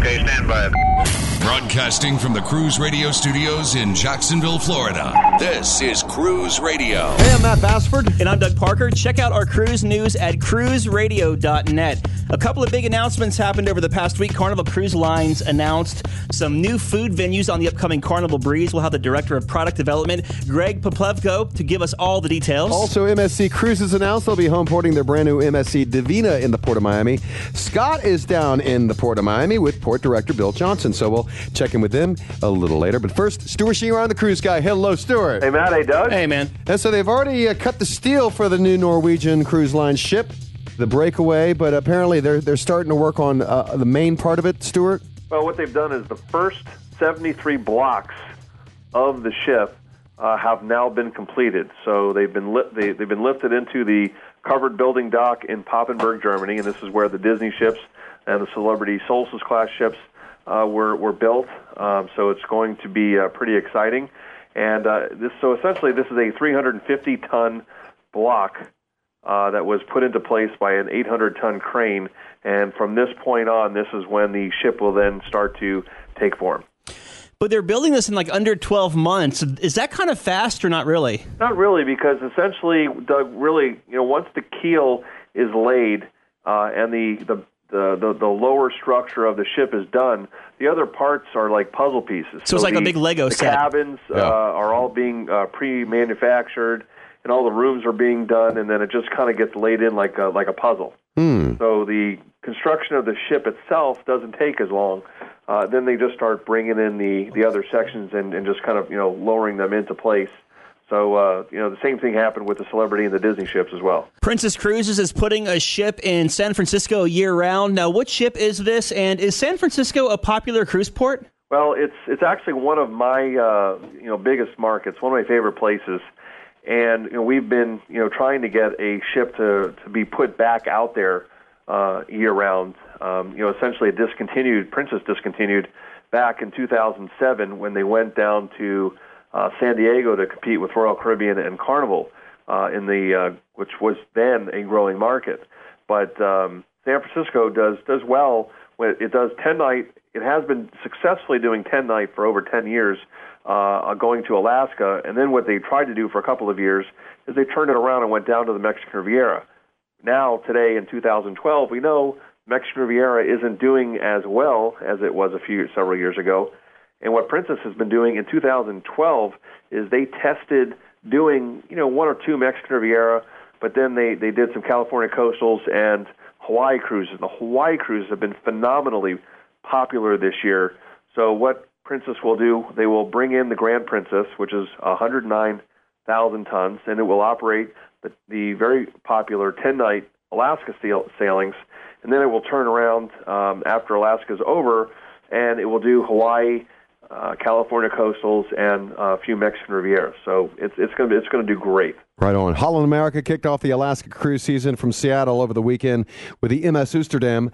Okay, stand by. Broadcasting from the Cruise Radio studios in Jacksonville, Florida. This is Cruise Radio. Hey, I'm Matt Bassford. And I'm Doug Parker. Check out our cruise news at cruiseradio.net. A couple of big announcements happened over the past week. Carnival Cruise Lines announced some new food venues on the upcoming Carnival Breeze. We'll have the Director of Product Development, Greg Poplevko, to give us all the details. Also, MSC Cruises announced they'll be home porting their brand new MSC Divina in the Port of Miami. Scott is down in the Port of Miami with Port Director Bill Johnson, so we'll check in with them a little later. But first, Stuart Chiron on the cruise guy. Hello, Stuart. Hey, Matt. Hey, Doug. Hey, man. And so they've already uh, cut the steel for the new Norwegian Cruise Line ship, the Breakaway, but apparently they're they're starting to work on uh, the main part of it, Stuart. Well, what they've done is the first 73 blocks of the ship uh, have now been completed. So they've been li- they, they've been lifted into the covered building dock in Papenburg, Germany, and this is where the Disney ships and the Celebrity Solstice class ships uh, were were built. Um, so it's going to be uh, pretty exciting. And uh, this so essentially this is a 350 ton block uh, that was put into place by an 800 ton crane. And from this point on, this is when the ship will then start to take form. But they're building this in like under 12 months. Is that kind of fast or not really? Not really, because essentially, Doug, really, you know, once the keel is laid uh, and the, the the, the the lower structure of the ship is done, the other parts are like puzzle pieces. So, it's like the, a big Lego the set. cabins uh, are all being uh, pre-manufactured, and all the rooms are being done, and then it just kind of gets laid in like a, like a puzzle. Hmm. So the construction of the ship itself doesn't take as long. Uh, then they just start bringing in the, the other sections and, and just kind of you know lowering them into place. So uh, you know the same thing happened with the Celebrity and the Disney ships as well. Princess Cruises is putting a ship in San Francisco year round. Now, what ship is this? And is San Francisco a popular cruise port? Well, it's it's actually one of my uh, you know biggest markets, one of my favorite places, and you know we've been you know trying to get a ship to to be put back out there uh, year round. Um, you know, essentially discontinued. Princess discontinued back in 2007 when they went down to uh, San Diego to compete with Royal Caribbean and Carnival uh, in the uh, which was then a growing market. But um, San Francisco does does well when it does 10 night. It has been successfully doing 10 night for over 10 years, uh, going to Alaska. And then what they tried to do for a couple of years is they turned it around and went down to the Mexican Riviera. Now, today in 2012, we know Mexican Riviera isn't doing as well as it was a few several years ago. And what Princess has been doing in 2012 is they tested doing, you know, one or two Mexican Riviera, but then they, they did some California coastals and Hawaii cruises. The Hawaii cruises have been phenomenally popular this year. So what Princess will do, they will bring in the Grand Princess, which is 109,000 tons, and it will operate the, the very popular 10-night Alaska sail, sailings, and then it will turn around um, after Alaska's over, and it will do Hawaii, uh, California coastals, and uh, a few Mexican Rivieras. So it's it's going to it's going to do great. Right on. Holland America kicked off the Alaska cruise season from Seattle over the weekend with the MS Oosterdam.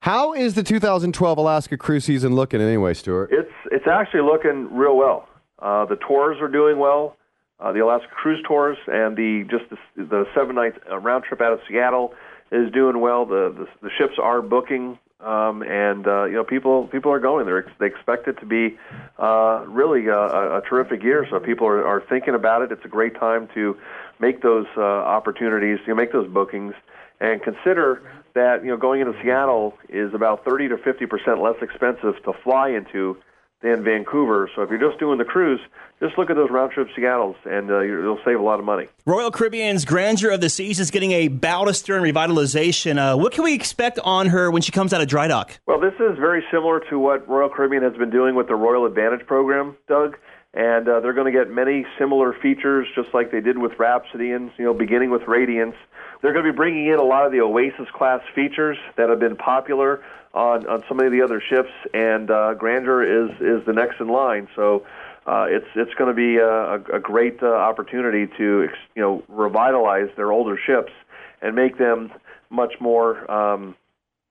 How is the 2012 Alaska cruise season looking anyway, Stuart? It's it's actually looking real well. Uh, the tours are doing well. Uh, the Alaska cruise tours and the just the, the seven night round trip out of Seattle is doing well. The the, the ships are booking, um, and uh, you know people people are going. They're, they expect it to be uh, really a, a, a terrific year. So people are, are thinking about it. It's a great time to make those uh, opportunities, you know, make those bookings, and consider that you know going into Seattle is about 30 to 50 percent less expensive to fly into than Vancouver. So if you're just doing the cruise, just look at those round trip Seattles, and uh, you- you'll save a lot of money. Royal Caribbean's Grandeur of the Seas is getting a bow to stern revitalization. Uh, what can we expect on her when she comes out of dry dock? Well, this is very similar to what Royal Caribbean has been doing with the Royal Advantage program, Doug. And uh, they're going to get many similar features, just like they did with Rhapsody, and you know, beginning with Radiance. They're going to be bringing in a lot of the Oasis class features that have been popular on on so many of the other ships, and uh, Grandeur is is the next in line. So. Uh, it's it's going to be a, a, great uh, opportunity to you know revitalize their older ships and make them much more um,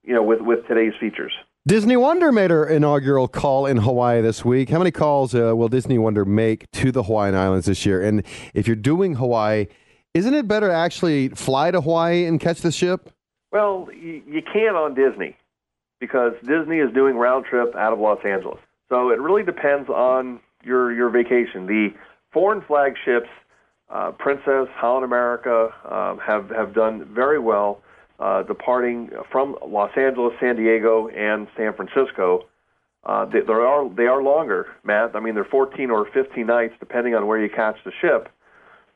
you know with with today's features. Disney Wonder made her inaugural call in Hawaii this week. How many calls uh, will Disney Wonder make to the Hawaiian Islands this year? And if you're doing Hawaii, isn't it better to actually fly to Hawaii and catch the ship? Well, you, can't on Disney because Disney is doing round trip out of Los Angeles. So it really depends on your your vacation. The foreign flagships, uh, Princess, Holland America, um, have have done very well, uh, departing from Los Angeles, San Diego, and San Francisco. Uh, they, they are they are longer, Matt. I mean, they're 14 or 15 nights, depending on where you catch the ship.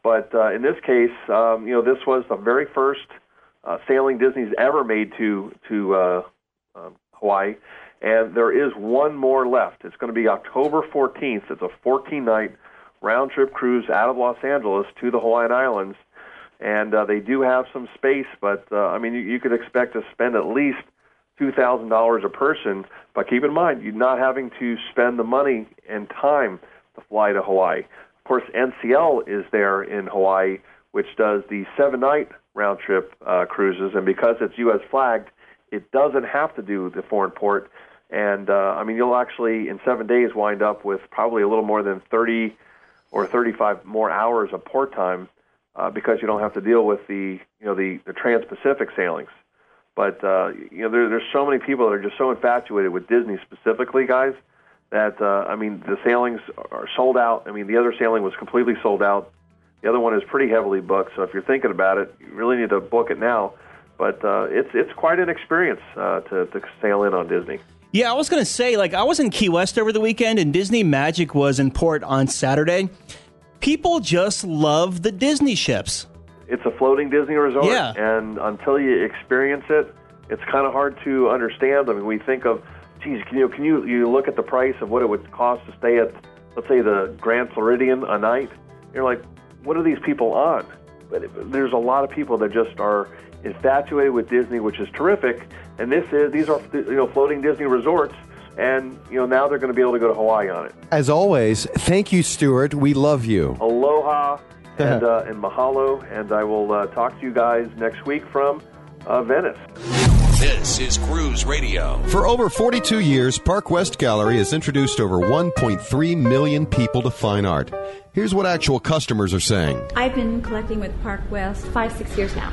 But uh, in this case, um, you know, this was the very first uh, sailing Disney's ever made to to uh, um, Hawaii, and there is one more left. It's going to be October 14th. It's a 14-night round-trip cruise out of Los Angeles to the Hawaiian Islands, and uh, they do have some space. But uh, I mean, you, you could expect to spend at least two thousand dollars a person. But keep in mind, you're not having to spend the money and time to fly to Hawaii. Of course, NCL is there in Hawaii, which does the seven-night round trip uh, cruises, and because it's U.S. flagged, it doesn't have to do the foreign port. And uh, I mean, you'll actually in seven days wind up with probably a little more than 30 or 35 more hours of port time uh, because you don't have to deal with the you know the, the Trans-Pacific sailings. But uh, you know, there, there's so many people that are just so infatuated with Disney specifically, guys. That uh, I mean, the sailings are sold out. I mean, the other sailing was completely sold out. The other one is pretty heavily booked. So if you're thinking about it, you really need to book it now. But uh, it's it's quite an experience uh, to to sail in on Disney. Yeah, I was going to say, like, I was in Key West over the weekend and Disney Magic was in port on Saturday. People just love the Disney ships. It's a floating Disney resort, Yeah. and until you experience it, it's kind of hard to understand. I mean, we think of, geez, can you can you you look at the price of what it would cost to stay at, let's say, the Grand Floridian a night? You're like, what are these people on? But it- there's a lot of people that just are infatuated with Disney, which is terrific. And this is these are you know floating Disney resorts, and you know now they're going to be able to go to Hawaii on it. As always, thank you, Stuart. We love you. Aloha and uh, and mahalo, and I will uh, talk to you guys next week from uh, Venice. This is Cruise Radio. For over 42 years, Park West Gallery has introduced over 1.3 million people to fine art. Here's what actual customers are saying. I've been collecting with Park West five, six years now.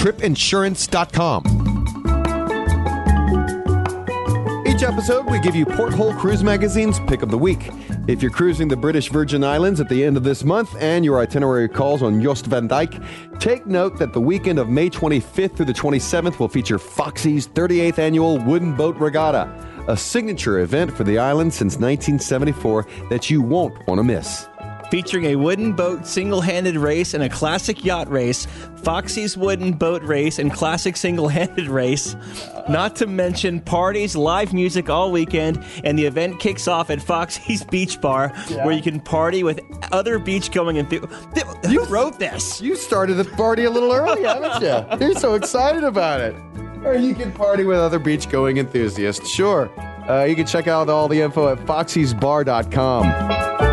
tripinsurance.com. Each episode, we give you Porthole Cruise Magazine's Pick of the Week. If you're cruising the British Virgin Islands at the end of this month and your itinerary calls on Jost van Dyke, take note that the weekend of May 25th through the 27th will feature Foxy's 38th annual Wooden Boat Regatta, a signature event for the island since 1974 that you won't want to miss. Featuring a wooden boat single handed race and a classic yacht race, Foxy's wooden boat race and classic single handed race. Not to mention parties, live music all weekend, and the event kicks off at Foxy's Beach Bar, where you can party with other beach going enthusiasts. Who wrote this? You started the party a little early, haven't you? You're so excited about it. Or you can party with other beach going enthusiasts. Sure. Uh, you can check out all the info at foxysbar.com.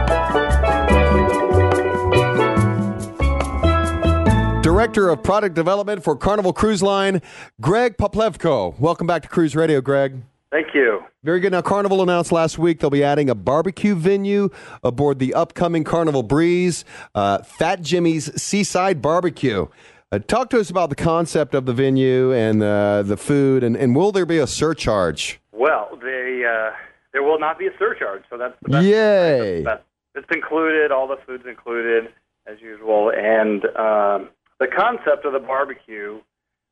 Director of Product Development for Carnival Cruise Line, Greg Poplevko. Welcome back to Cruise Radio, Greg. Thank you. Very good. Now, Carnival announced last week they'll be adding a barbecue venue aboard the upcoming Carnival Breeze, uh, Fat Jimmy's Seaside Barbecue. Uh, talk to us about the concept of the venue and uh, the food, and, and will there be a surcharge? Well, they, uh, there will not be a surcharge, so that's the best. Yay! That's, it's included. All the food's included as usual, and um, the concept of the barbecue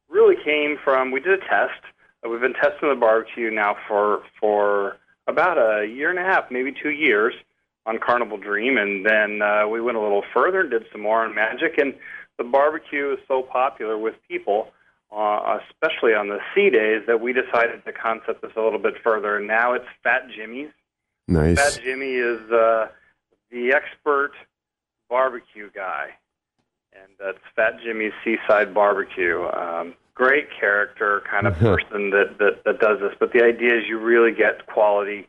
really came from we did a test. We've been testing the barbecue now for for about a year and a half, maybe two years on Carnival Dream, and then uh, we went a little further and did some more on Magic. And the barbecue is so popular with people, uh, especially on the sea days, that we decided to concept this a little bit further. And now it's Fat Jimmy's. Nice. Fat Jimmy is uh, the expert barbecue guy, and that's Fat Jimmy's Seaside Barbecue. Um, great character, kind of person that, that that does this. But the idea is you really get quality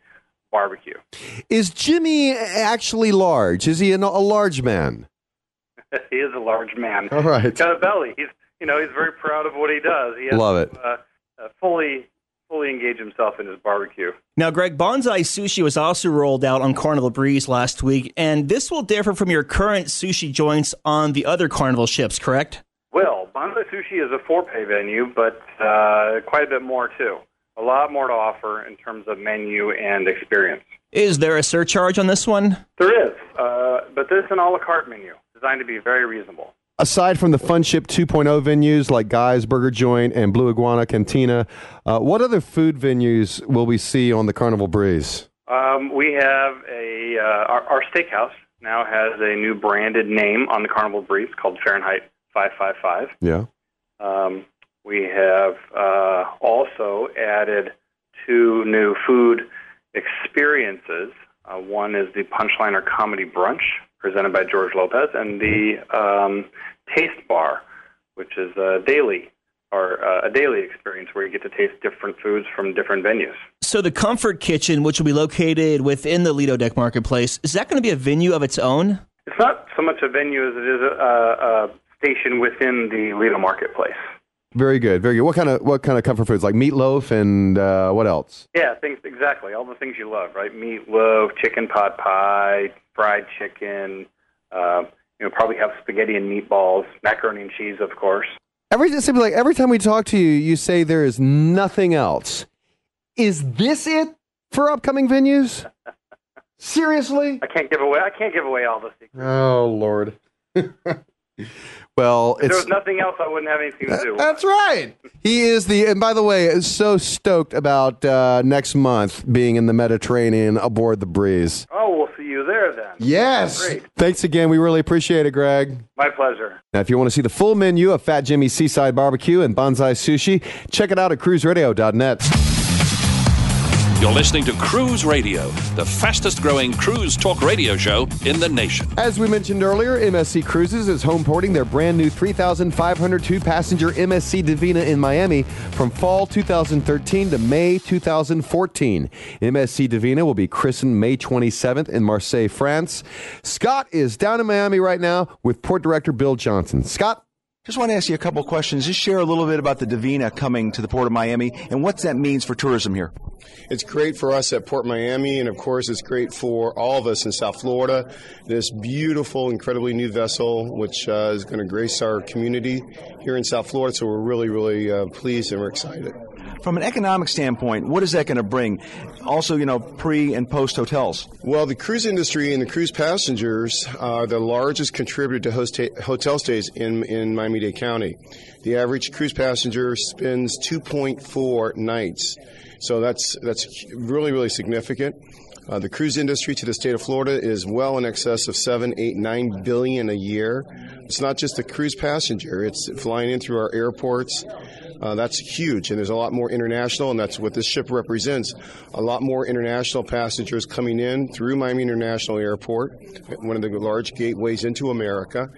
barbecue. Is Jimmy actually large? Is he an, a large man? he is a large man. All right. He's got a belly. He's you know he's very proud of what he does. He has Love it. Uh, uh, fully fully engage himself in his barbecue. Now, Greg, Bonsai Sushi was also rolled out on Carnival Breeze last week, and this will differ from your current sushi joints on the other Carnival ships, correct? Well, Bonsai Sushi is a four-pay venue, but uh, quite a bit more too. A lot more to offer in terms of menu and experience. Is there a surcharge on this one? There is, uh, but this is an a la carte menu designed to be very reasonable. Aside from the Fun Ship 2.0 venues like Guy's Burger Joint and Blue Iguana Cantina, uh, what other food venues will we see on the Carnival Breeze? Um, we have a uh, our, our steakhouse now has a new branded name on the Carnival Breeze called Fahrenheit 555. Yeah. Um, we have uh, also added two new food experiences. Uh, one is the Punchliner Comedy Brunch, presented by George Lopez, and the um, Taste Bar, which is a daily or uh, a daily experience where you get to taste different foods from different venues. So, the Comfort Kitchen, which will be located within the Lido Deck Marketplace, is that going to be a venue of its own? It's not so much a venue as it is a, a, a station within the Lido Marketplace. Very good, very good. What kind of what kind of comfort foods like meatloaf and uh, what else? Yeah, things exactly. All the things you love, right? Meatloaf, chicken pot pie, fried chicken. Uh, you know, probably have spaghetti and meatballs, macaroni and cheese, of course. Every it seems like every time we talk to you, you say there is nothing else. Is this it for upcoming venues? Seriously? I can't give away. I can't give away all the secrets. Oh Lord. well, If there was nothing else, I wouldn't have anything to do. That's right. He is the, and by the way, is so stoked about uh, next month being in the Mediterranean aboard the Breeze. Oh, we'll see you there then. Yes. Thanks again. We really appreciate it, Greg. My pleasure. Now, if you want to see the full menu of Fat Jimmy's Seaside Barbecue and Bonsai Sushi, check it out at cruiseradio.net. You're listening to Cruise Radio, the fastest growing cruise talk radio show in the nation. As we mentioned earlier, MSC Cruises is home porting their brand new 3,502 passenger MSC Divina in Miami from fall 2013 to May 2014. MSC Divina will be christened May 27th in Marseille, France. Scott is down in Miami right now with Port Director Bill Johnson. Scott? Just want to ask you a couple questions. Just share a little bit about the Divina coming to the Port of Miami and what that means for tourism here. It's great for us at Port Miami, and of course, it's great for all of us in South Florida. This beautiful, incredibly new vessel, which uh, is going to grace our community here in South Florida. So we're really, really uh, pleased and we're excited. From an economic standpoint, what is that going to bring? Also, you know, pre and post hotels. Well, the cruise industry and the cruise passengers are the largest contributor to hotel stays in, in Miami Dade County. The average cruise passenger spends 2.4 nights. So that's that's really really significant. Uh, the cruise industry to the state of Florida is well in excess of seven, eight, nine billion a year. It's not just the cruise passenger; it's flying in through our airports, Uh, that's huge, and there's a lot more international, and that's what this ship represents. A lot more international passengers coming in through Miami International Airport, one of the large gateways into America.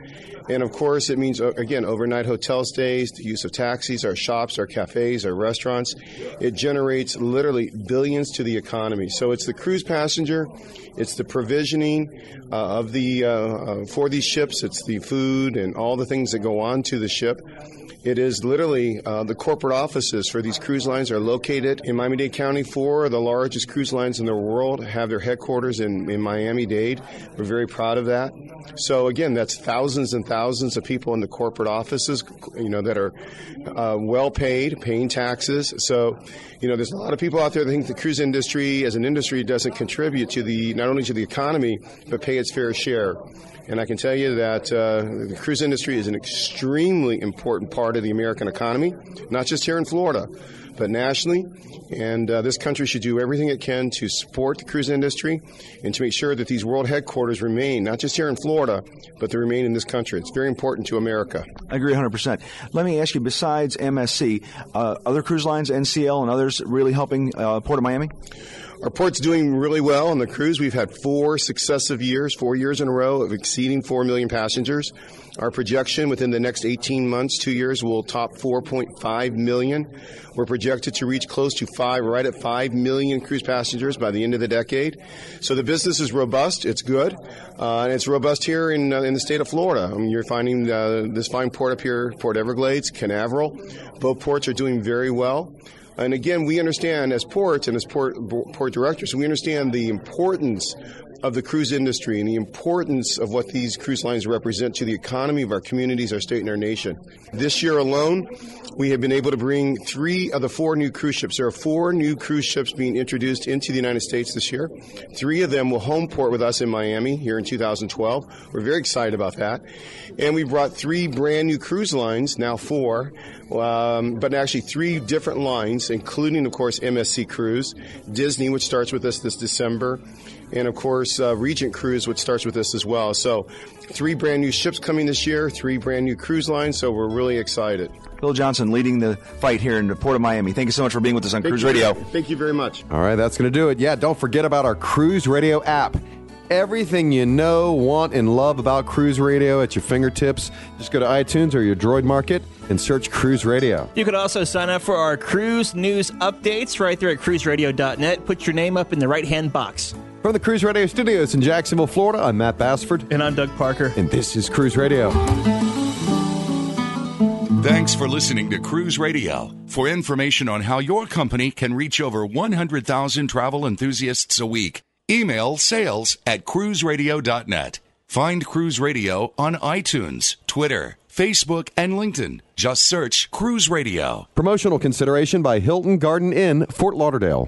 And of course, it means, uh, again, overnight hotel stays, the use of taxis, our shops, our cafes, our restaurants. It generates literally billions to the economy. So it's the cruise passenger, it's the provisioning uh, of the uh, uh, for these ships, it's the food and all the things that go on to the ship. It is literally uh, the corporate offices for these cruise lines are located in Miami Dade County. Four of the largest cruise lines in the world have their headquarters in, in Miami Dade. We're very proud of that. So again, that's thousands and thousands of people in the corporate offices, you know, that are uh, well paid, paying taxes. So, you know, there's a lot of people out there that think the cruise industry, as an industry, doesn't contribute to the not only to the economy but pay its fair share. And I can tell you that uh, the cruise industry is an extremely important part of the American economy, not just here in Florida, but nationally. And uh, this country should do everything it can to support the cruise industry and to make sure that these world headquarters remain, not just here in Florida, but they remain in this country. It's very important to America. I agree 100%. Let me ask you, besides MSC, uh, other cruise lines, NCL and others, really helping uh, Port of Miami? Our port's doing really well on the cruise. We've had four successive years, four years in a row of exceeding 4 million passengers. Our projection within the next 18 months, two years, will top 4.5 million. We're projected to reach close to five, right at 5 million cruise passengers by the end of the decade. So the business is robust. It's good. Uh, and it's robust here in, uh, in the state of Florida. I mean, you're finding uh, this fine port up here, Port Everglades, Canaveral. Both ports are doing very well. And again, we understand as ports and as port, port directors, we understand the importance of the cruise industry and the importance of what these cruise lines represent to the economy of our communities, our state, and our nation. This year alone, we have been able to bring three of the four new cruise ships. There are four new cruise ships being introduced into the United States this year. Three of them will home port with us in Miami here in 2012. We're very excited about that. And we brought three brand new cruise lines, now four, um, but actually three different lines, including, of course, MSC Cruise, Disney, which starts with us this December, and of course uh, Regent Cruise, which starts with us as well. So, three brand new ships coming this year, three brand new cruise lines. So we're really excited. Bill Johnson leading the fight here in the Port of Miami. Thank you so much for being with us on Thank Cruise you. Radio. Thank you very much. All right, that's going to do it. Yeah, don't forget about our Cruise Radio app. Everything you know, want, and love about Cruise Radio at your fingertips. Just go to iTunes or your Droid Market and search Cruise Radio. You can also sign up for our cruise news updates right there at cruiseradio.net. Put your name up in the right hand box. From the Cruise Radio studios in Jacksonville, Florida, I'm Matt Bassford. And I'm Doug Parker. And this is Cruise Radio. Thanks for listening to Cruise Radio. For information on how your company can reach over 100,000 travel enthusiasts a week, email sales at cruiseradio.net. Find Cruise Radio on iTunes, Twitter, Facebook, and LinkedIn. Just search Cruise Radio. Promotional consideration by Hilton Garden Inn, Fort Lauderdale.